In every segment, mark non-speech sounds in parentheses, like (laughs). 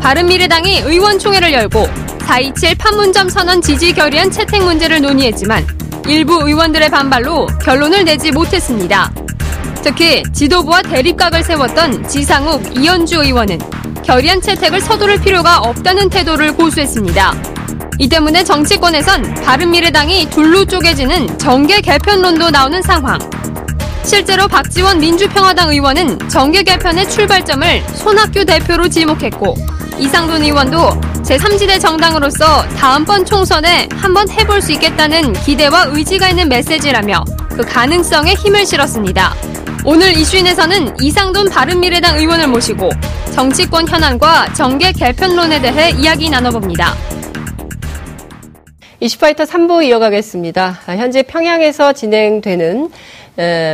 바른미래당이 의원총회를 열고 4.27 판문점 선언 지지 결의안 채택 문제를 논의했지만 일부 의원들의 반발로 결론을 내지 못했습니다. 특히 지도부와 대립각을 세웠던 지상욱, 이현주 의원은 결의안 채택을 서두를 필요가 없다는 태도를 고수했습니다. 이 때문에 정치권에선 바른미래당이 둘로 쪼개지는 정계 개편론도 나오는 상황. 실제로 박지원 민주평화당 의원은 정계 개편의 출발점을 손학규 대표로 지목했고 이상돈 의원도 제3지대 정당으로서 다음번 총선에 한번 해볼 수 있겠다는 기대와 의지가 있는 메시지라며 그 가능성에 힘을 실었습니다. 오늘 이슈인에서는 이상돈 바른미래당 의원을 모시고 정치권 현안과 정계 개편론에 대해 이야기 나눠봅니다. 이슈파이터 3부 이어가겠습니다. 현재 평양에서 진행되는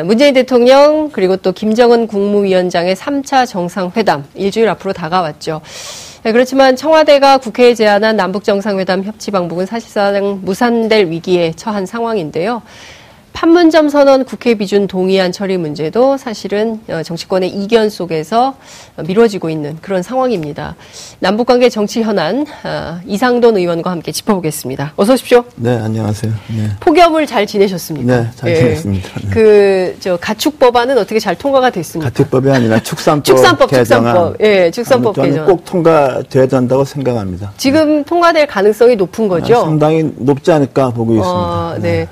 문재인 대통령 그리고 또 김정은 국무위원장의 3차 정상회담 일주일 앞으로 다가왔죠. 그렇지만 청와대가 국회에 제안한 남북 정상회담 협치 방법은 사실상 무산될 위기에 처한 상황인데요. 판문점 선언 국회 비준 동의안 처리 문제도 사실은 어, 정치권의 이견 속에서 미뤄지고 있는 그런 상황입니다. 남북관계 정치 현안 어, 이상돈 의원과 함께 짚어보겠습니다. 어서 오십시오. 네, 안녕하세요. 네. 폭염을 잘 지내셨습니까? 네, 잘 예. 지냈습니다. 네. 그저 가축 법안은 어떻게 잘 통과가 됐습니까? 가축법이 아니라 (laughs) 축산법, 축산법 개정안. 축산법, 예, 축산법 개정. 꼭 통과돼야 된다고 생각합니다. 지금 통과될 가능성이 높은 거죠? 아, 상당히 높지 않을까 보고 있습니다. 아, 네. 네.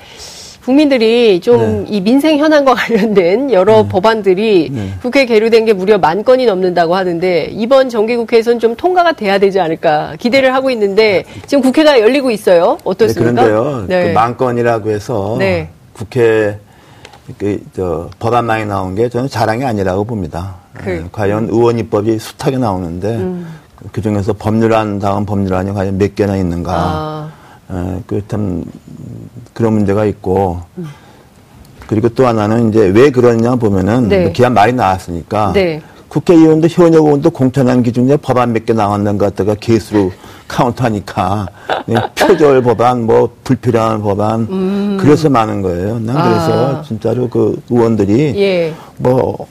국민들이 좀이 네. 민생 현안과 (laughs) 관련된 여러 네. 법안들이 네. 국회에 계류된 게 무려 만 건이 넘는다고 하는데 이번 정기국회에서는 좀 통과가 돼야 되지 않을까 기대를 하고 있는데 지금 국회가 열리고 있어요. 어떻습니까? 네, 그런데요. 네. 그만 건이라고 해서 네. 국회 그, 저, 법안만이 나온 게 저는 자랑이 아니라고 봅니다. 그, 예, 과연 의원 입법이 숱하게 나오는데 음. 그 중에서 법률안 다음 법률안이 과연 몇 개나 있는가. 아. 예, 그참 그런 문제가 있고 음. 그리고 또 하나는 이제 왜 그러냐 보면은 네. 뭐 기한 많이 나왔으니까 네. 국회의원도 현역 의원도 공천한 기준에 법안 몇 개 나왔는 것 갖다가 개수로 카운트하니까 네, (laughs) 표절 법안 뭐 불필요한 법안 음. 그래서 많은 거예요. 난 그래서 아. 진짜로 그 의원들이 예. 뭐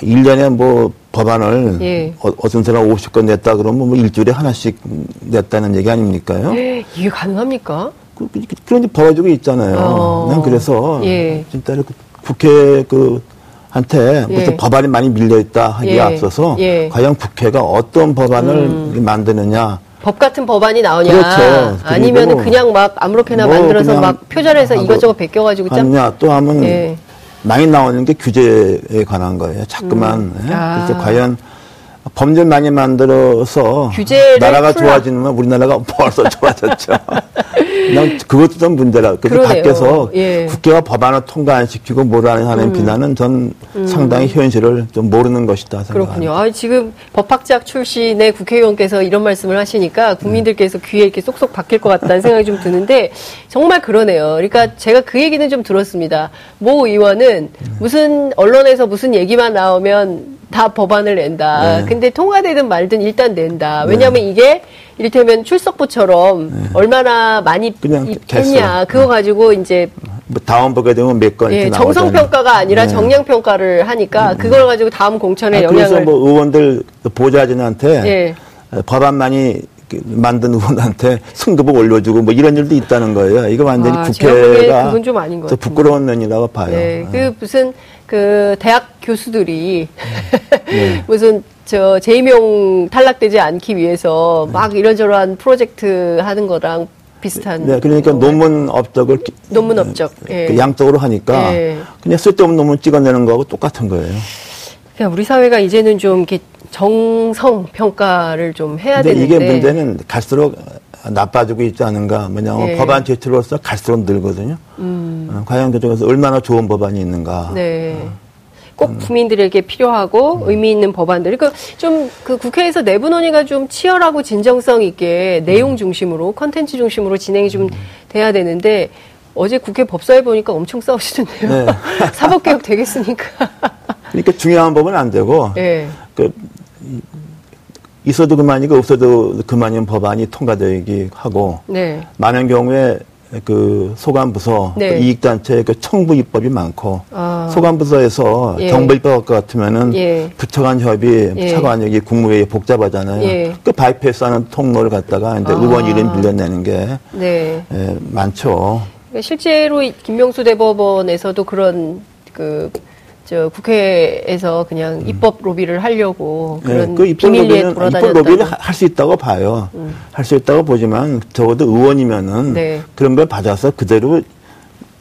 1년에 뭐 법안을 예. 어, 어떤 사람 50건 냈다 그러면 뭐 일주일에 하나씩 냈다는 얘기 아닙니까요? 예, 이게 가능합니까? 그, 그, 그런 게 벌어지고 있잖아요. 어. 난 그래서 예. 진짜로 그 국회 그 한테 예. 무슨 법안이 많이 밀려 있다 하기에 예. 앞서서 예. 과연 국회가 어떤 법안을 음. 만드느냐 법 같은 법안이 나오냐 그렇죠. 아니면 그냥 막 아무렇게나 뭐 만들어서 막 표절해서 이것저것 베껴가지고 짜? 또 하면 예. 많이 나오는 게 규제에 관한 거예요. 자꾸만. 음. 예? 아. 그래서 과연 법률 많이 만들어서 나라가 풀라. 좋아지는 건 우리나라가 벌써 (laughs) 좋아졌죠. 난 그것도 좀 문제라. 그래서 밖에서 예. 국회가 법안을 통과 안 시키고 뭐라는 하는 음. 비난은 전 음. 상당히 현실을 좀 모르는 것이다 생각합니다. 그렇군요. 아, 지금 법학자 출신의 국회의원께서 이런 말씀을 하시니까 국민들께서 귀에 이렇게 쏙쏙 박힐 것 같다는 생각이 좀 드는데 정말 그러네요. 그러니까 제가 그 얘기는 좀 들었습니다. 모 의원은 무슨 언론에서 무슨 얘기만 나오면 다 법안을 낸다. 네. 근데 통과되든 말든 일단 낸다. 네. 왜냐하면 네. 이게 이를테면 출석부처럼 네. 얼마나 많이 했냐 그거 네. 가지고 이제 뭐 다음 보게 되면 몇 건. 예, 정성 평가가 아니라 네. 정량 평가를 하니까 음. 그걸 가지고 다음 공천에 아, 영향을. 그래서 뭐 의원들 보좌진한테 예. 법안만이 만든 의원한테 승급을 올려주고 뭐 이런 일도 있다는 거예요. 이거 완전히 아, 국회가 그건 좀 아닌 것 부끄러운 면이라고 봐요. 네, 그 무슨 그 대학 교수들이 네. (laughs) 무슨 저 재임용 탈락되지 않기 위해서 네. 막 이런저런 프로젝트 하는 거랑 비슷한. 네, 그러니까? 논문 업적을 논문 업적 네, 예. 양적으로 하니까 예. 그냥 쓸데없는 논문 찍어내는 거하고 똑같은 거예요. 그냥 우리 사회가 이제는 좀 이렇게 정성 평가를 좀 해야 되는데 이게 문제는 갈수록 나빠지고 있지 않은가 뭐냐면 예. 법안 제출로서 갈수록 늘거든요. 음. 어, 과연 그중에서 얼마나 좋은 법안이 있는가. 네. 어. 꼭 음. 국민들에게 필요하고 음. 의미 있는 법안들. 그러니까 좀 그 국회에서 내부 논의가 좀 치열하고 진정성 있게 내용 음. 중심으로 컨텐츠 중심으로 진행이 좀 음. 돼야 되는데 어제 국회 법사위 보니까 엄청 싸우시던데요. 네. (laughs) 사법개혁 되겠습니까? 그러니까 중요한 법은 안 되고 네. 그 있어도 그만이고 없어도 그만인 법안이 통과되기 하고 네. 많은 경우에 그 소관부서 네. 그 이익단체 그 청부 입법이 많고 아. 소관부서에서 예. 정부 입법 같으면은 예. 부처간 협의, 예. 차관역이 국무회의 복잡하잖아요. 예. 그 바이패스하는 통로를 갖다가 이제 아. 의원 이름 빌려내는 게 네. 예, 많죠. 그러니까 실제로 김명수 대법원에서도 그런 그 저 국회에서 그냥 음. 입법 로비를 하려고 네, 그런 네, 그 입법 로비는 입법 로비를 할 수 있다고 봐요. 음. 할수 있다고 보지만 적어도 의원이면은 네. 그런 걸 받아서 그대로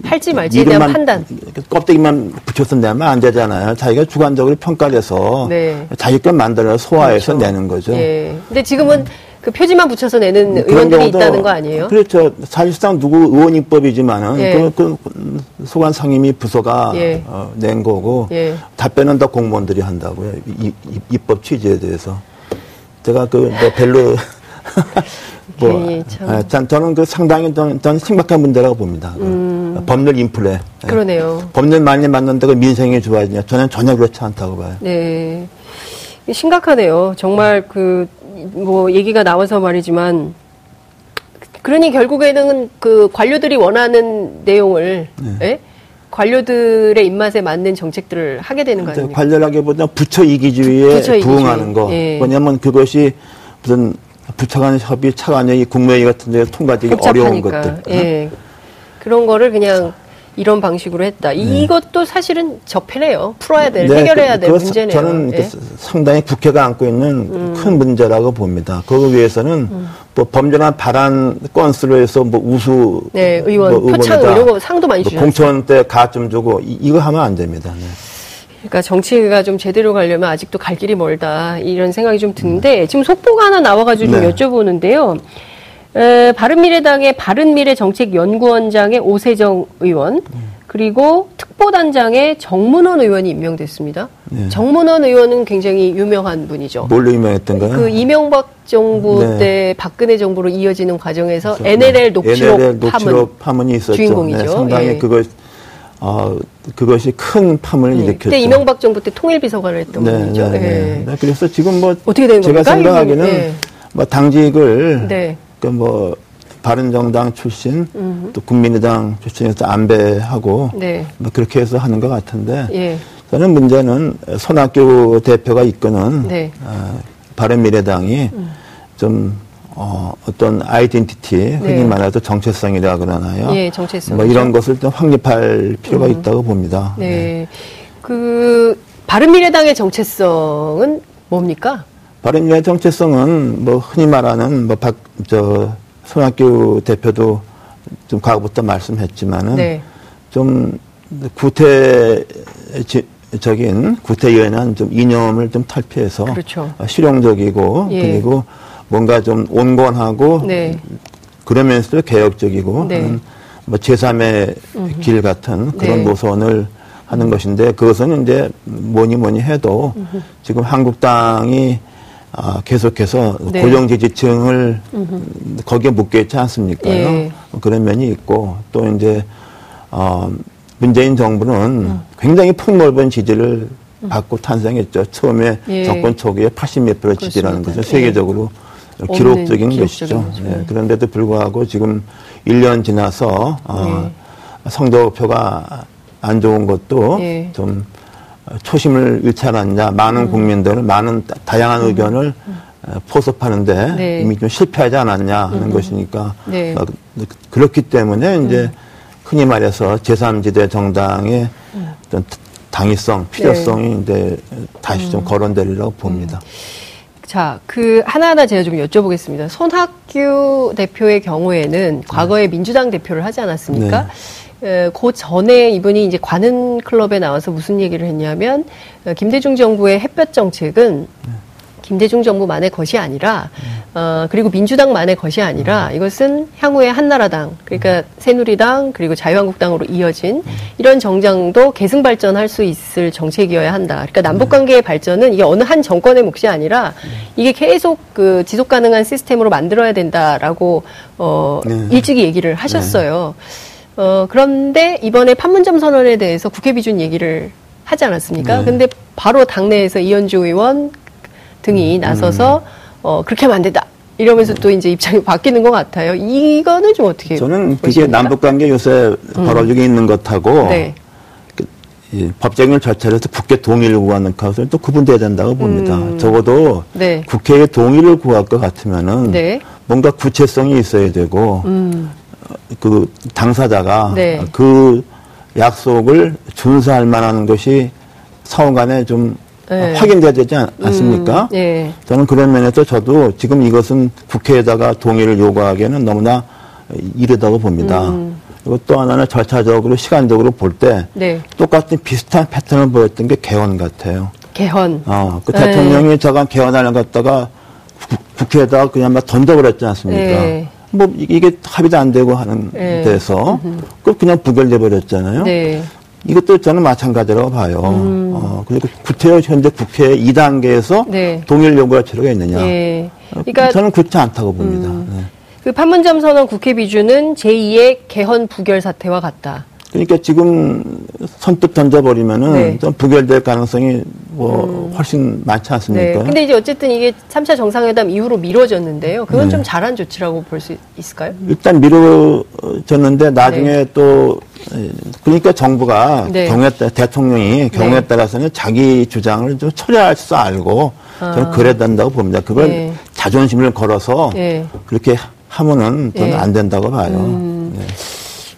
할지 말지에 대한 판단. 껍데기만 붙여서 내면 안 되잖아요. 자기가 주관적으로 평가를 해서 네. 자기 걸 만들어 소화해서 그렇죠. 내는 거죠. 예. 근데 지금은 그 표지만 붙여서 내는 뭐 의원들이 있다는 거 아니에요? 그렇죠. 사실상 누구 의원 입법이지만은 예. 그, 그 소관 상임위 부서가 예. 어, 낸 거고 예. 답변은 다 공무원들이 한다고요. 이, 이, 입법 취지에 대해서 제가 그 뭐 별로 (laughs) 뭐 참. 아, 저는 그 상당히 저는, 심각한 문제라고 봅니다. 그 음. 법률 인플레. 그러네요. 법률 많이 만든다고 민생이 좋아지냐? 저는 전혀 그렇지 않다고 봐요. 네. 심각하네요. 정말 그, 뭐, 얘기가 나와서 말이지만, 그러니 결국에는 그 관료들이 원하는 내용을, 네. 예? 관료들의 입맛에 맞는 정책들을 하게 되는 거 아닙니까? 관료라기보다 부처 이기주의에 부처 부응하는 거. 예. 왜냐하면 그것이 무슨 부처 간 협의, 차관회의, 국무회의 같은 데 통과되기 어려운 것들. 예. 그런 거를 그냥 이런 방식으로 했다. 네. 이것도 사실은 적폐네요. 풀어야 될, 네, 해결해야 그, 될 문제네요. 저는 네. 상당히 국회가 안고 있는 음. 큰 문제라고 봅니다. 그거 위해서는 음. 뭐 범죄나 발안 건수로 해서 뭐 우수 네, 의원 뭐 표창 이런 거 상도 많이. 뭐 공천 때 가점 주고 이, 거 하면 안 됩니다. 네. 그러니까 정치가 좀 제대로 가려면 아직도 갈 길이 멀다 이런 생각이 좀 드는데 음. 지금 속보가 하나 나와가지고 좀 네. 여쭤보는데요. 에, 바른미래당의 바른미래 정책연구원장의 오세정 의원 그리고 특보단장의 정문원 의원이 임명됐습니다. 네. 정문원 의원은 굉장히 유명한 분이죠. 뭘로 유명했던가요? 그 이명박 정부 네. 때 박근혜 정부로 이어지는 과정에서 그래서, NLL 녹취록, NLL 녹취록 파문, 이 있었죠. 주인공이죠. 네, 상당히 예. 그것 어, 그것이 큰 파문을 네. 일으켰죠. 그때 이명박 정부 때 통일비서관을 했던 네, 분이죠. 네, 네. 네. 그래서 지금 뭐 어떻게 된 제가 겁니까? 생각하기는 뭐 당직을 그뭐 바른정당 출신 음흠. 또 국민의당 출신에서 안배하고 네. 뭐 그렇게 해서 하는 것 같은데 예. 저는 문제는 손학규 대표가 이끄는 네. 어, 바른미래당이 음. 좀 어, 어떤 아이덴티티 흔히 네. 말해서 정체성이라 그러나요? 예, 정체성. 뭐 이런 것을 좀 확립할 필요가 음. 있다고 봅니다. 네. 네. 그 바른미래당의 정체성은 뭡니까? 바른미래 정체성은 뭐 흔히 말하는 뭐 박 저 손학규 대표도 좀 과거부터 말씀했지만은 네. 좀 구태적인 구태연한 좀 이념을 좀 탈피해서 그렇죠. 실용적이고 예. 그리고 뭔가 좀 온건하고 네. 그러면서도 개혁적이고 네. 뭐 제3의 음흠. 길 같은 그런 네. 노선을 하는 것인데 그것은 이제 뭐니 뭐니 해도 음흠. 지금 한국당이 아, 계속해서 네. 고령지지층을 음흠. 거기에 묶여 있지 않습니까? 예. 그런 면이 있고 또 이제 어, 문재인 정부는 음. 굉장히 폭넓은 지지를 음. 받고 탄생했죠. 처음에 예. 정권 초기에 80몇 프로 지지라는 것은 세계적으로 예. 기록적인 것이죠. 예. 그런데도 불구하고 지금 1년 지나서 어, 예. 성적표가 안 좋은 것도 예. 좀 초심을 잃지 않았냐. 많은 음. 국민들을 많은 다양한 음. 의견을 음. 포섭하는데 네. 이미 좀 실패하지 않았냐 하는 음. 것이니까 네. 어, 그렇기 때문에 이제 음. 흔히 말해서 제3지대 정당의 음. 어떤 당위성, 필요성이 네. 이제 다시 좀 거론되리라고 봅니다. 자, 그 하나하나 제가 좀 여쭤보겠습니다. 손학규 대표의 경우에는 과거에 네. 민주당 대표를 하지 않았습니까? 네. 그 전에 이분이 이제 관은 클럽에 나와서 무슨 얘기를 했냐면 어, 김대중 정부의 햇볕 정책은 김대중 정부만의 것이 아니라 어 그리고 민주당만의 것이 아니라 이것은 향후에 한나라당 그러니까 새누리당 그리고 자유한국당으로 이어진 이런 정장도 계승 발전할 수 있을 정책이어야 한다. 그러니까 남북 관계의 발전은 이게 어느 한 정권의 몫이 아니라 이게 계속 그 지속 가능한 시스템으로 만들어야 된다라고 어 네. 일찍이 얘기를 하셨어요. 네. 어, 그런데 이번에 판문점 선언에 대해서 국회 비준 얘기를 하지 않았습니까? 네. 근데 바로 당내에서 이현주 의원 등이 음. 나서서 어, 그렇게 하면 안 된다. 이러면서 또 이제 입장이 바뀌는 것 같아요. 이거는 좀 어떻게 저는 그게 남북 관계 요새 음. 벌어지고 있는 것하고 네. 그, 이 법적인 절차를 해서 국회 동의를 구하는 것을 또 구분돼야 된다고 봅니다. 음. 적어도 네. 국회의 동의를 구할 것 같으면은 네. 뭔가 구체성이 있어야 되고 음. 그 당사자가 네. 그 약속을 준수할 만한 것이 상호 간에 좀 네. 확인돼야 되지 않, 습니까 음, 네. 저는 그런 면에서 저도 지금 이것은 국회에다가 동의를 요구하기에는 너무나 이르다고 봅니다. 음. 그리고 또 하나는 절차적으로 시간적으로 볼때 네. 똑같은 비슷한 패턴을 보였던 게 개헌 같아요. 개헌. 어, 그 대통령이 네. 저간 개헌안을 갖다가 국, 회에다가 그냥 막 던져버렸지 않습니까? 네. 뭐 이게 합의도 안 되고 하는 네. 데서 그 그냥 부결돼 버렸잖아요. 네. 이것도 저는 마찬가지라고 봐요. 음. 어, 그리고 구태여 현재 국회 2단계에서 네. 동일 요구할 필요가 있느냐. 네. 그러니까 저는 그렇지 않다고 봅니다. 음. 네. 그 판문점 선언 국회 비준은 제2의 개헌 부결 사태와 같다. 그러니까 지금 선뜻 던져버리면은 네. 좀 부결될 가능성이 뭐 음. 훨씬 많지 않습니까? 네. 근데 이제 어쨌든 이게 3차 정상회담 이후로 미뤄졌는데요. 그건 네. 좀 잘한 조치라고 볼 수 있을까요? 일단 미뤄졌는데 나중에 네. 또 그러니까 정부가 네. 경우에 따라 대통령이 경우에 네. 따라서는 자기 주장을 좀 처리할 수 알고 아. 저는 그래야 된다고 봅니다. 그걸 네. 자존심을 걸어서 그렇게 하면은 저는 안 된다고 봐요. 음.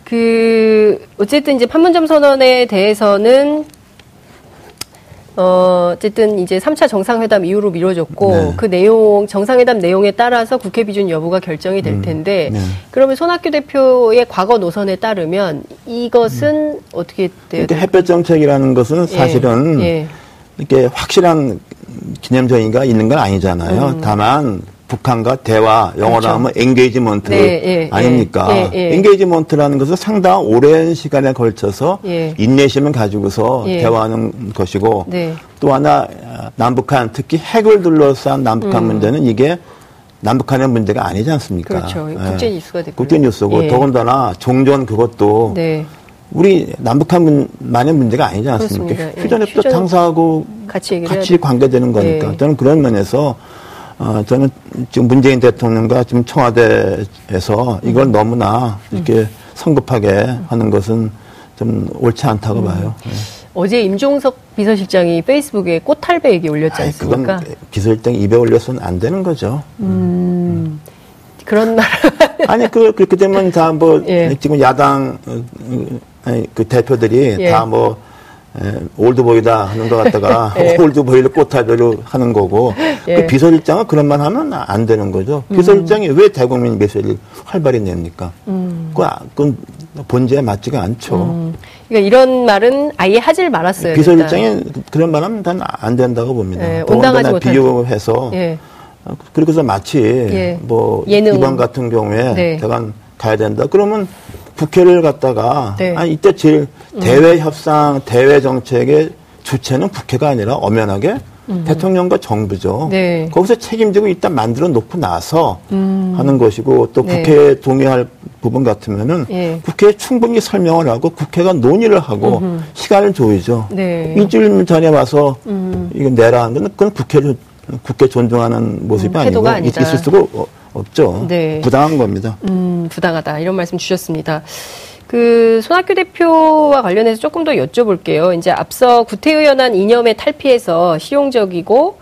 그 어쨌든 이제 판문점 선언에 대해서는 어, 어쨌든 이제 3차 정상회담 이후로 미뤄졌고 네. 그 내용 정상회담 내용에 따라서 국회 비준 여부가 결정이 될 음, 텐데 음, 네. 그러면 손학규 대표의 과거 노선에 따르면 이것은 음. 어떻게 돼요? 햇볕 정책이라는 것은 예, 사실은 예, 예. 이렇게 확실한 개념정의가 있는 건 아니잖아요. 음. 다만 북한과 대화, 영어로 그렇죠. 하면 engagement 네, 예, 아닙니까? 예, 예. engagement라는 것은 상당히 오랜 시간에 걸쳐서 예. 인내심을 가지고서 예. 대화하는 것이고 네. 또 하나 남북한 특히 핵을 둘러싼 남북한 음. 문제는 이게 남북한의 문제가 아니지 않습니까? 그렇죠. 예. 국제 뉴스가 됐고 국제 뉴스고 더군다나 종전 그것도 네. 우리 남북한만의 문제가 아니지 않습니까? 휴전협도 당사하고 같이, 같이 관계되는 거니까 저는 그런 면에서 어, 저는 지금 문재인 대통령과 지금 청와대에서 이걸 음. 너무나 이렇게 음. 성급하게 하는 것은 좀 옳지 않다고 음. 봐요. 네. 어제 임종석 비서실장이 페이스북에 꽃할배 얘기 올렸지 않습니까? 아이, 그건 비서실장 입에 올려서는 안 되는 거죠. 음, 그런 말. (laughs) 아니, 그, 그렇게 되면 다 뭐, 예. 지금 야당, 어, 아니, 그 대표들이 예. 다뭐 예, 올드보이다 하는 것 같다가 예. (laughs) 올드보이를 꽃하대로 하는 거고 예. 그 비서실장은 그런 말 하면 안 되는 거죠. 음. 비서실장이 왜 대국민 메시지를 활발히 냅니까? 음. 그건 본질에 맞지가 않죠. 음. 그러니까 이런 말은 아예 하질 말았어요. 비서실장이 그런 말하면 안 된다고 봅니다. 예, 온당하지 못한 비교해서 예. 그리고서 마치 예. 뭐 예능. 이번 같은 경우에 네. 대관 가야 된다. 그러면 국회를 갖다가 네. 아 이때 제일 음. 대외 협상, 대외 정책의 주체는 국회가 아니라 엄연하게 음. 대통령과 정부죠. 네. 거기서 책임지고 일단 만들어 놓고 나서 음. 하는 것이고 또 네. 국회에 네. 동의할 부분 같으면은 네. 국회에 충분히 설명을 하고 국회가 논의를 하고 음흠. 시간을 줘야죠. 네. 일주일 전에 와서 음. 이거 내라 하는 건 그건 국회를 국회 존중하는 모습이 음, 아니고 아니다. 있을 수가 없죠. 네. 부당한 겁니다. 음, 부당하다. 이런 말씀 주셨습니다. 그 손학규 대표와 관련해서 조금 더 여쭤볼게요. 이제 앞서 구태의연한 이념에 탈피해서 실용적이고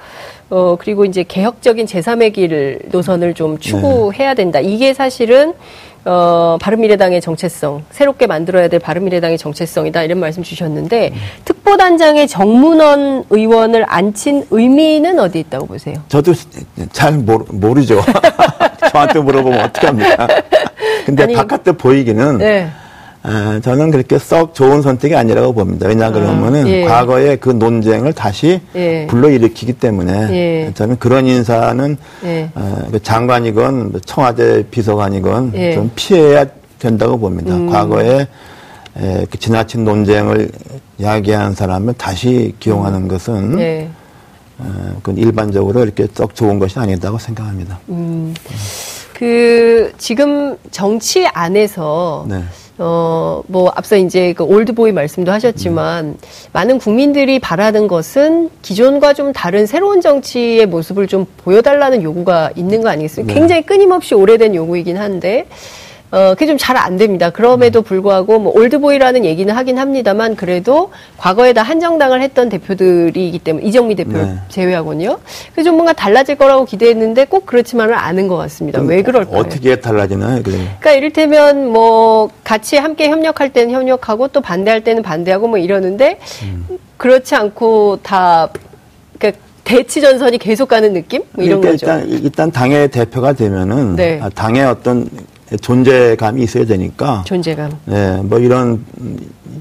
어 그리고 이제 개혁적인 제3의 길 노선을 좀 추구해야 된다. 이게 사실은 어, 바른미래당의 정체성, 새롭게 만들어야 될 바른미래당의 정체성이다 이런 말씀 주셨는데 음. 특보단장의 정문원 의원을 앉힌 의미는 어디 있다고 보세요? 저도 잘 모르, 모르죠. (laughs) 저한테 물어보면 어떡합니까? 근데 아니, 바깥에 보이기는 네. 아, 저는 그렇게 썩 좋은 선택이 아니라고 봅니다. 왜냐 아, 그러면은 아, 예. 과거의 그 논쟁을 다시 예. 불러일으키기 때문에 예. 저는 그런 인사는 예. 어, 그 장관이건 뭐 청와대 비서관이건 예. 좀 피해야 된다고 봅니다. 음. 과거에 에, 그 지나친 논쟁을 야기한 사람을 다시 기용하는 음. 것은 예. 어, 그건 일반적으로 이렇게 썩 좋은 것이 아니다고 생각합니다. 음. 그 지금 정치 안에서 네. 어, 뭐, 앞서 이제 그 올드보이 말씀도 하셨지만, 음. 많은 국민들이 바라는 것은 기존과 좀 다른 새로운 정치의 모습을 좀 보여달라는 요구가 있는 거 아니겠습니까? 네. 굉장히 끊임없이 오래된 요구이긴 한데, 어, 그게 좀 잘 안 됩니다. 그럼에도 불구하고 뭐 올드보이라는 얘기는 하긴 합니다만 그래도 과거에 다 한정당을 했던 대표들이기 때문에 이정미 대표 네. 제외하고요. 그래서 좀 뭔가 달라질 거라고 기대했는데 꼭 그렇지만은 않은 것 같습니다. 왜 그럴까요? 어떻게 달라지나요? 그래. 그러니까 이를테면 뭐 같이 함께 협력할 때는 협력하고 또 반대할 때는 반대하고 뭐 이러는데 음. 그렇지 않고 다 그러니까 대치 전선이 계속 가는 느낌? 뭐 이런 그러니까 거죠. 일단, 일단 당의 대표가 되면은 네. 아, 당의 어떤 존재감이 있어야 되니까. 존재감. 네, 뭐 이런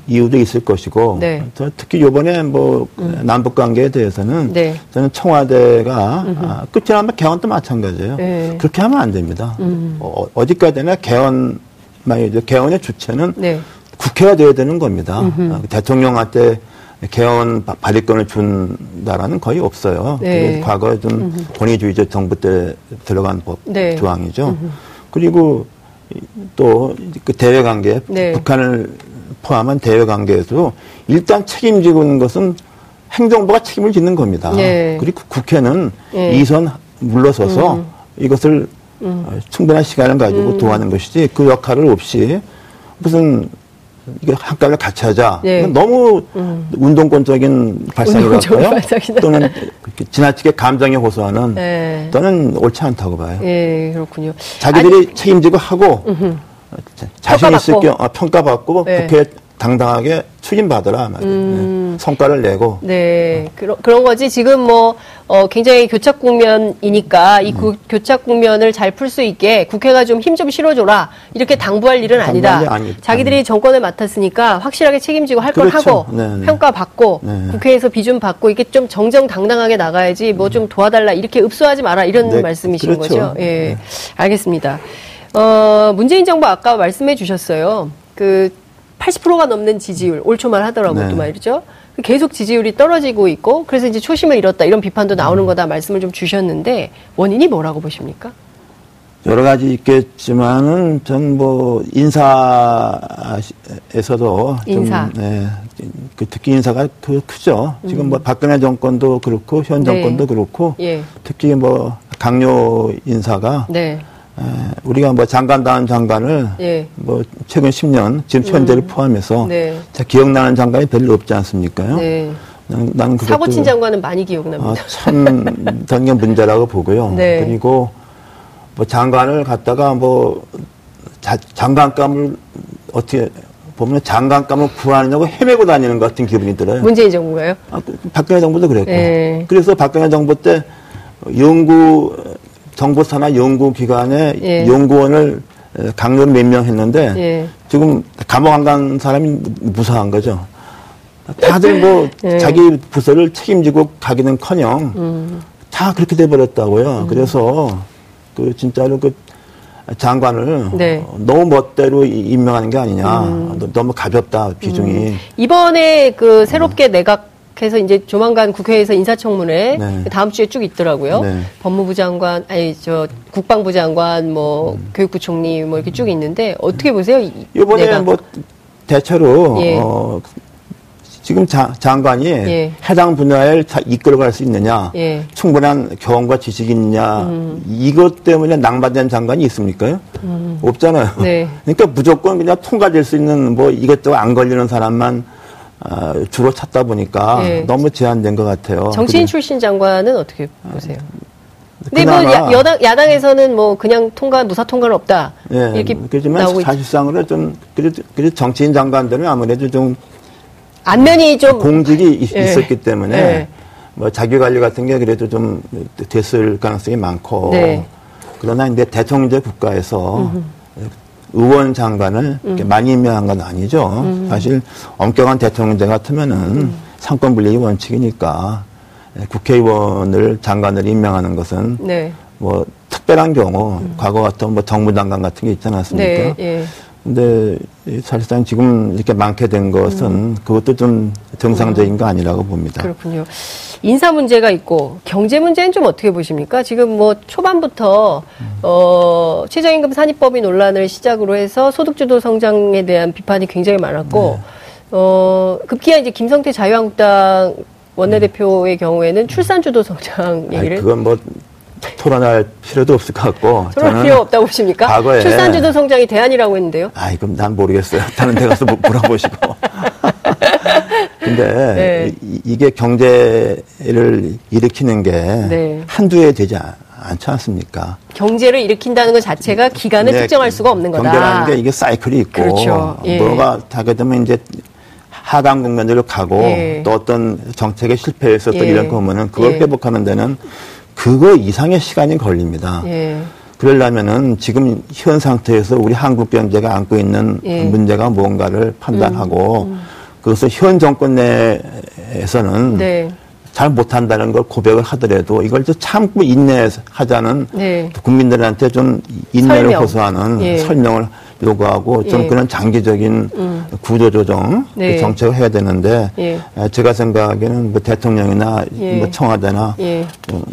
이유도 있을 것이고. 네. 특히 요번에 뭐 음. 남북 관계에 대해서는 네. 저는 청와대가 아, 끝이 나 면 개헌도 마찬가지예요. 네. 그렇게 하면 안 됩니다. 음. 어, 어디까지나 개헌 만약에 개헌의 주체는 네. 국회가 돼야 되는 겁니다. 아, 대통령한테 개헌 발의권을 준다라는 거의 없어요. 네. 과거에 좀 권위주의적 정부 때 들어간 법 네. 조항이죠. 음흠. 그리고 또 그 대외 관계, 네. 북한을 포함한 대외 관계에서 일단 책임지고 있는 것은 행정부가 책임을 짓는 겁니다. 네. 그리고 국회는 네. 이선 물러서서 음. 이것을 음. 어, 충분한 시간을 가지고 음. 도와는 것이지 그 역할을 없이 무슨 이게 한가를 같이 하자. 네. 너무 음. 운동권적인 발상이랄까요? (laughs) 또는 지나치게 감정에 호소하는 네. 또는 옳지 않다고 봐요. 예, 그렇군요. 자기들이 아니, 책임지고 하고 음흠. 자신 있을 경 아, 평가받고 네. 국회 당당하게 추진받으라 말이에요. 음. 네. 성과를 내고. 네, 그런 그런 거지. 지금 뭐 어, 굉장히 교착 국면이니까 이 음. 교착 국면을 잘 풀 수 있게 국회가 좀힘좀 실어줘라 이렇게 당부할 일은 아니다. 아니, 자기들이 정권을 맡았으니까 확실하게 책임지고 할걸 그렇죠. 하고 네네. 네. 평가받고 네 국회에서 비준 받고 이게 좀 정정당당하게 나가야지 뭐 좀 도와달라 이렇게 읍소하지 마라 이런 네, 말씀이신 그렇죠. 거죠. 예, 네. 알겠습니다. 어, 문재인 정부 아까 말씀해 주셨어요. 그 80%가 넘는 지지율, 올 초말 하더라고요, 네. 또 말이죠. 계속 지지율이 떨어지고 있고, 그래서 이제 초심을 잃었다, 이런 비판도 나오는 음. 거다 말씀을 좀 주셨는데, 원인이 뭐라고 보십니까? 여러 가지 있겠지만은, 전 뭐, 인사에서도. 인사. 좀, 네. 그 특히 인사가 그 크죠. 음. 지금 뭐, 박근혜 정권도 그렇고, 현 네. 정권도 네. 그렇고, 예. 특히 뭐, 강요 인사가. 네. 우리가 뭐 장관다운 장관을 예. 뭐 최근 10년 지금 현재를 음. 포함해서 네. 기억나는 장관이 별로 없지 않습니까요? 네. 난, 난 사고 친 장관은 많이 기억납니다. 아, 참 전경 문제라고 보고요. (laughs) 네. 그리고 뭐 장관을 갖다가 뭐 자, 장관감을 어떻게 보면 장관감을 구하느냐고 헤매고 다니는 것 같은 기분이 들어요. 문재인 정부가요? 아, 그 박근혜 정부도 그랬고. 네. 그래서 박근혜 정부 때 연구 정보사나 연구기관에 예. 연구원을 강력 몇명 했는데 예. 지금 감옥 안 간 사람이 무사한 거죠. 다들 뭐 예. 자기 부서를 책임지고 가기는커녕 음. 다 그렇게 돼 버렸다고요. 음. 그래서 그 진짜로 그 장관을 네. 너무 멋대로 임명하는 게 아니냐. 음. 너무 가볍다 비중이. 음. 이번에 그 새롭게 내각 그래서 이제 조만간 국회에서 인사청문회 네. 다음 주에 쭉 있더라고요. 네. 법무부 장관, 아니 저 국방부 장관, 뭐 음. 교육부 총리 뭐 이렇게 쭉 있는데 어떻게 보세요? 이번에 내가. 뭐 대체로 예. 어, 지금 자, 장관이 예. 해당 분야를 다 이끌어갈 수 있느냐, 예. 충분한 경험과 지식이 있느냐, 음. 이것 때문에 낭만된 장관이 있습니까? 음. 없잖아요. 네. 그러니까 무조건 그냥 통과될 수 있는 뭐 이것저것 안 걸리는 사람만 어, 주로 찾다 보니까 네. 너무 제한된 것 같아요. 정치인 출신 장관은 어떻게 보세요? 근데 뭐 야, 여당 야당에서는 뭐 그냥 통과 무사 통과는 없다 예, 이렇게 그렇지만 사실상으로 좀 그래도, 그래도 정치인 장관들은 아무래도 좀 안면이 좀 공직이 예. 있었기 때문에 예. 뭐 자기 관리 같은 게 그래도 좀 됐을 가능성이 많고 네. 그러나 이제 대통령제 국가에서 음흠. 의원 장관을 음. 많이 임명한 건 아니죠. 음. 사실 엄격한 대통령제 같으면은 음. 상권 분리의 원칙이니까 국회의원을 장관을 임명하는 것은 네. 뭐 특별한 경우 음. 과거 같은 뭐 정무장관 같은 게 있지 않았습니까? 네, 예. 근데 사실상 지금 이렇게 많게 된 것은 음. 그것도 좀 정상적인 거 아니라고 봅니다. 그렇군요. 인사 문제가 있고 경제 문제는 좀 어떻게 보십니까? 지금 뭐 초반부터 어 최저임금 산입법이 논란을 시작으로 해서 소득주도 성장에 대한 비판이 굉장히 많았고 네. 어 급기야 이제 김성태 자유한국당 원내대표의 경우에는 출산주도 성장 얘기를 아니, 그건 뭐 토론할 필요도 없을 것 같고. 토론할 필요 없다고 보십니까? 과거에. 출산주도 성장이 대안이라고 했는데요. 아, 이건 난 모르겠어요. 다른 데 가서 물어보시고. (laughs) 근데 네. 이, 게 경제를 일으키는 게 네. 한두 해 되지 않지 않습니까? 경제를 일으킨다는 것 자체가 기간을 네, 특정할 수가 없는 거다. 경제라는 게 이게 사이클이 있고 그렇죠. 예. 뭐가 하게 되면 이제 하강 국면으로 가고 예. 또 어떤 정책의 실패에서 또 예. 이런 거 보면은 그걸 예. 회복하는 데는 그거 이상의 시간이 걸립니다. 예. 그러려면은 지금 현 상태에서 우리 한국 경제가 안고 있는 예. 문제가 뭔가를 판단하고 음, 음. 그것을 현 정권 내에서는 네. 잘 못한다는 걸 고백을 하더라도 이걸 좀 참고 인내하자는 네. 국민들한테 좀 인내를 설명. 호소하는 예. 설명을 요구하고 좀 예. 그런 장기적인 음. 구조조정 네. 정책을 해야 되는데 예. 제가 생각하기에는 뭐 대통령이나 예. 뭐 청와대나 예.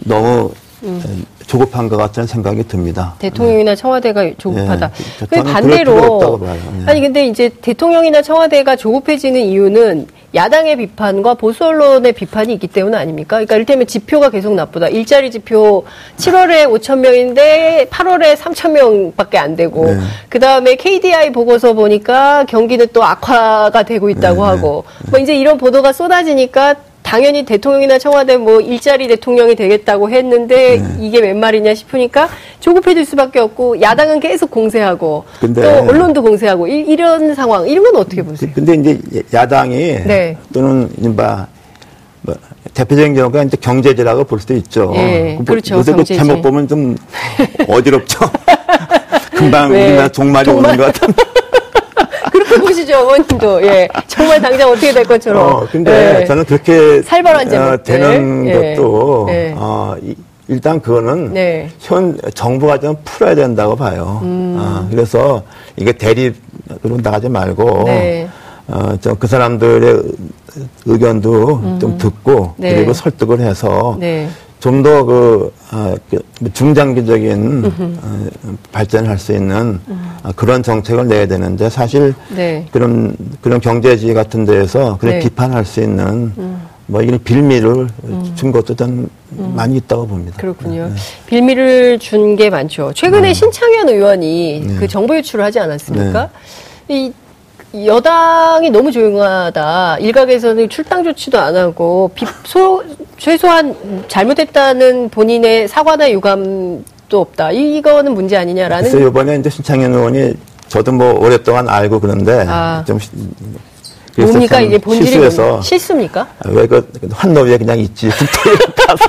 너무 음. 조급한 것 같다는 생각이 듭니다. 대통령이나 청와대가 조급하다. 네. 반대로 네. 아니 근데 이제 대통령이나 청와대가 조급해지는 이유는 야당의 비판과 보수 언론의 비판이 있기 때문 아닙니까? 그러니까 이를테면 지표가 계속 나쁘다. 일자리 지표 7월에 5천 명인데 8월에 3천 명밖에 안 되고 네. 그 다음에 KDI 보고서 보니까 경기는 또 악화가 되고 있다고 네. 하고 뭐 이제 이런 보도가 쏟아지니까 당연히 대통령이나 청와대 뭐 일자리 대통령이 되겠다고 했는데 네. 이게 웬 말이냐 싶으니까 조급해질 수밖에 없고 야당은 계속 공세하고 또 언론도 공세하고 이, 런 상황 이런 건 어떻게 보세요? 근데 이제 야당이 네. 또는 이바 뭐 대표적인 경우가 이제 경제제라고 볼 수도 있죠. 예, 그 그렇죠. 요새 그 제목 보면 좀 (laughs) 어지럽죠. (laughs) 금방 우리나라 종말이 종말. 오는 것 같은. 보시죠, 어머님도. 예. 정말 당장 어떻게 될 것처럼. 어, 근데 예. 저는 그렇게 살벌한 제목 어, 되는 예. 것도 예. 어, 이, 일단 그거는 네. 현 정부가 좀 풀어야 된다고 봐요. 음. 어, 그래서 이게 대립으로 나가지 말고 네. 어, 좀 그 사람들의 의견도 음. 좀 듣고 네. 그리고 설득을 해서 네. 좀더 그, 아, 그 중장기적인 어, 발전을 할수 있는 음. 아, 그런 정책을 내야 되는데 사실 네. 그런 그런 경제지 같은 데에서 그런 네. 비판할 수 있는 음. 뭐 이런 빌미를 음. 준 것도 전 음. 많이 있다고 봅니다. 그렇군요. 네. 빌미를 준 게 많죠. 최근에 네. 신창현 의원이 네. 그 정보 유출을 하지 않았습니까? 네. 이 여당이 너무 조용하다. 일각에서는 출당 조치도 안 하고 비, 소, 최소한 잘못했다는 본인의 사과나 유감도 없다. 이, 이거는 문제 아니냐라는. 그래서 이번에 이제 신창현 의원이 저도 뭐 오랫동안 알고 그런데 아. 좀 뭡니까 이게 본질이 실수해서 실수입니까? 왜그 환노위에 그냥 있지 (laughs) 가서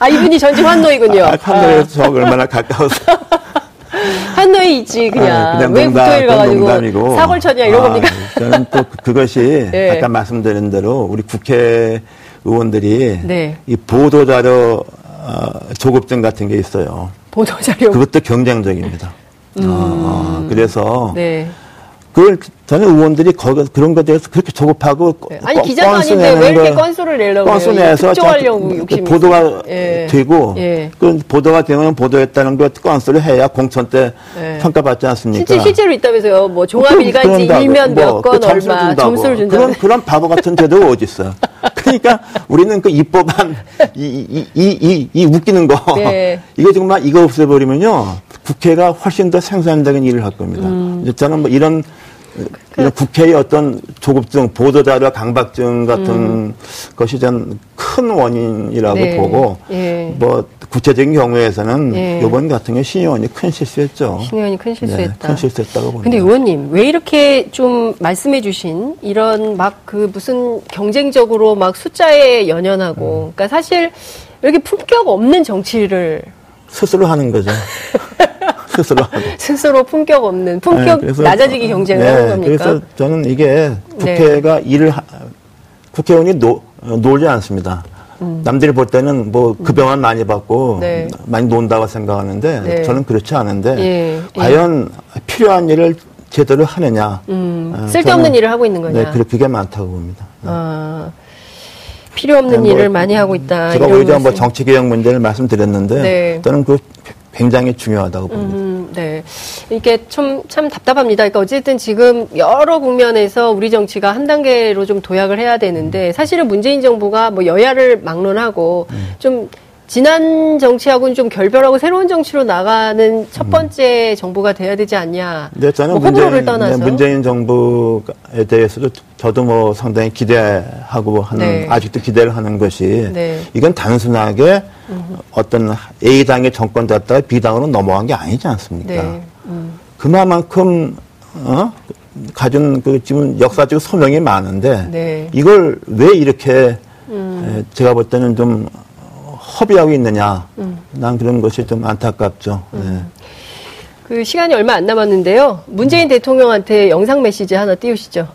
아 이분이 전직 환노이군요. 아, 환노에 아. 저 얼마나 가까워서 (laughs) 한노에 있지 그냥, 아, 그냥 왜 국토일 가가지고 농담이고. 사골천이야 이런 아, 겁니까? 저는 또 그, 그것이 (laughs) 네. 아까 말씀드린 대로 우리 국회 의원들이 네. 이 보도 자료 어, 조급증 같은 게 있어요. 보도 자료 그것도 경쟁적입니다. 음. 어, 그래서 네. 그걸 저는 의원들이 거기 그런 것에 대해서 그렇게 조급하고 네. 아니 기자도 아닌데 왜 이렇게 건수를 내려고 건수 내서 특정하려고 욕심 보도가 예. 되고 예. 그 보도가 되면 보도했다는 걸 건수를 해야 공천 때 예. 평가받지 않습니까? 실제 실제로 있다면서요. 뭐 종합 일간지 일면 몇건 뭐, 그 얼마 점수를 준다. 그런 그런 바보 같은 제도가 어디 있어요? (laughs) 그러니까 우리는 그 입법안 이이 이 이 웃기는 거 네. 이거 정말 이거 없애버리면요 국회가 훨씬 더 생산적인 일을 할 겁니다. 음. 저는 뭐 이런 그, 국회의 어떤 조급증, 보도자료 강박증 같은 음. 것이 전 큰 원인이라고 네. 보고, 예. 뭐, 구체적인 경우에서는 예. 이번 같은 경우 신 의원이 큰 실수했죠. 신 의원이 큰 실수했다. 네, 큰 실수했다고 봅니다. 근데 의원님, 왜 이렇게 좀 말씀해 주신 이런 막 그 무슨 경쟁적으로 막 숫자에 연연하고, 음. 그러니까 사실 이렇게 품격 없는 정치를 스스로 하는 거죠. (laughs) 스스로. (laughs) 스스로 품격 없는 품격 네, 낮아지기 경쟁을 네, 하는 겁니까? 그래서 저는 이게 국회가 네. 일을 하, 국회의원이 노, 놀지 않습니다. 음. 남들이 볼 때는 뭐 급여만 많이 받고 네. 많이 논다고 생각하는데 네. 저는 그렇지 않은데 예. 과연 예. 필요한 일을 제대로 하느냐. 음. 어, 쓸데없는 일을 하고 있는 거냐. 네, 그렇게 많다고 봅니다. 아. 필요 없는 네, 뭐, 일을 많이 하고 있다. 제가 오히려 뭐 정치 개혁 문제를 말씀드렸는데 네. 저는 그 굉장히 중요하다고 봅니다. 음, 네. 이게 좀, 참 답답합니다. 그러니까 어쨌든 지금 여러 국면에서 우리 정치가 한 단계로 좀 도약을 해야 되는데 사실은 문재인 정부가 뭐 여야를 막론하고 음. 좀 지난 정치하고는 좀 결별하고 새로운 정치로 나가는 첫 번째 음. 정부가 돼야 되지 않냐. 네, 저는 뭐 문재인, 떠나서. 네, 문재인 정부에 대해서도 저도 뭐 상당히 기대하고 하는 네. 아직도 기대를 하는 것이 네. 이건 단순하게 음. 어떤 A 당의 정권 됐다가 B 당으로 넘어간 게 아니지 않습니까? 네. 음. 그만큼 어? 가진 그 지금 역사적 소명이 많은데 네. 이걸 왜 이렇게 음. 제가 볼 때는 좀 허비하고 있느냐. 음. 난 그런 것이 좀 안타깝죠. 음. 네. 그 시간이 얼마 안 남았는데요. 문재인 대통령한테 영상 메시지 하나 띄우시죠.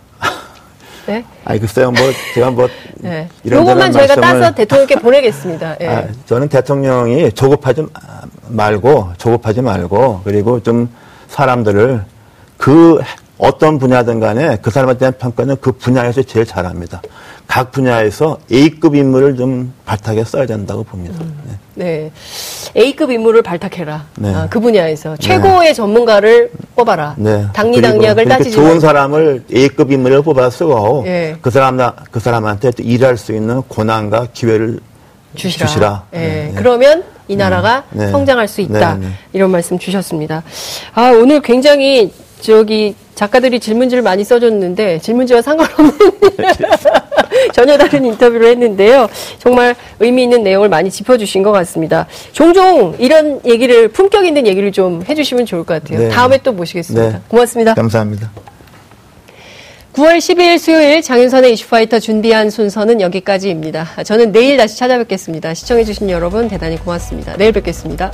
네? (laughs) 아니 글쎄요, 뭐 제가 뭐 네. 이런 것만 저희가 따서 대통령께 (laughs) 보내겠습니다. 네. 아, 저는 대통령이 조급하지 말고 조급하지 말고 그리고 좀 사람들을 그 어떤 분야든 간에 그 사람에 대한 평가는 그 분야에서 제일 잘합니다. 각 분야에서 A급 인물을 좀 발탁해 써야 된다고 봅니다. 음, 네. 네. A급 인물을 발탁해라. 네. 아, 그 분야에서 최고의 네. 전문가를 뽑아라. 네. 당리당략을 따지지 좋은. 사람을 A급 인물을 뽑아서 예. 그 사람 그 사람한테 일할 수 있는 권한과 기회를 주시라. 주시라. 예. 네. 그러면 이 나라가 네. 성장할 수 있다. 이런 말씀 주셨습니다. 아, 오늘 굉장히 저기 작가들이 질문지를 많이 써줬는데 질문지와 상관없는 (laughs) 전혀 다른 인터뷰를 했는데요. 정말 의미 있는 내용을 많이 짚어주신 것 같습니다. 종종 이런 얘기를 품격 있는 얘기를 좀 해주시면 좋을 것 같아요. 네. 다음에 또 모시겠습니다. 네. 고맙습니다. 감사합니다. 9월 12일 수요일 장윤선의 이슈파이터 준비한 순서는 여기까지입니다. 저는 내일 다시 찾아뵙겠습니다. 시청해주신 여러분 대단히 고맙습니다. 내일 뵙겠습니다.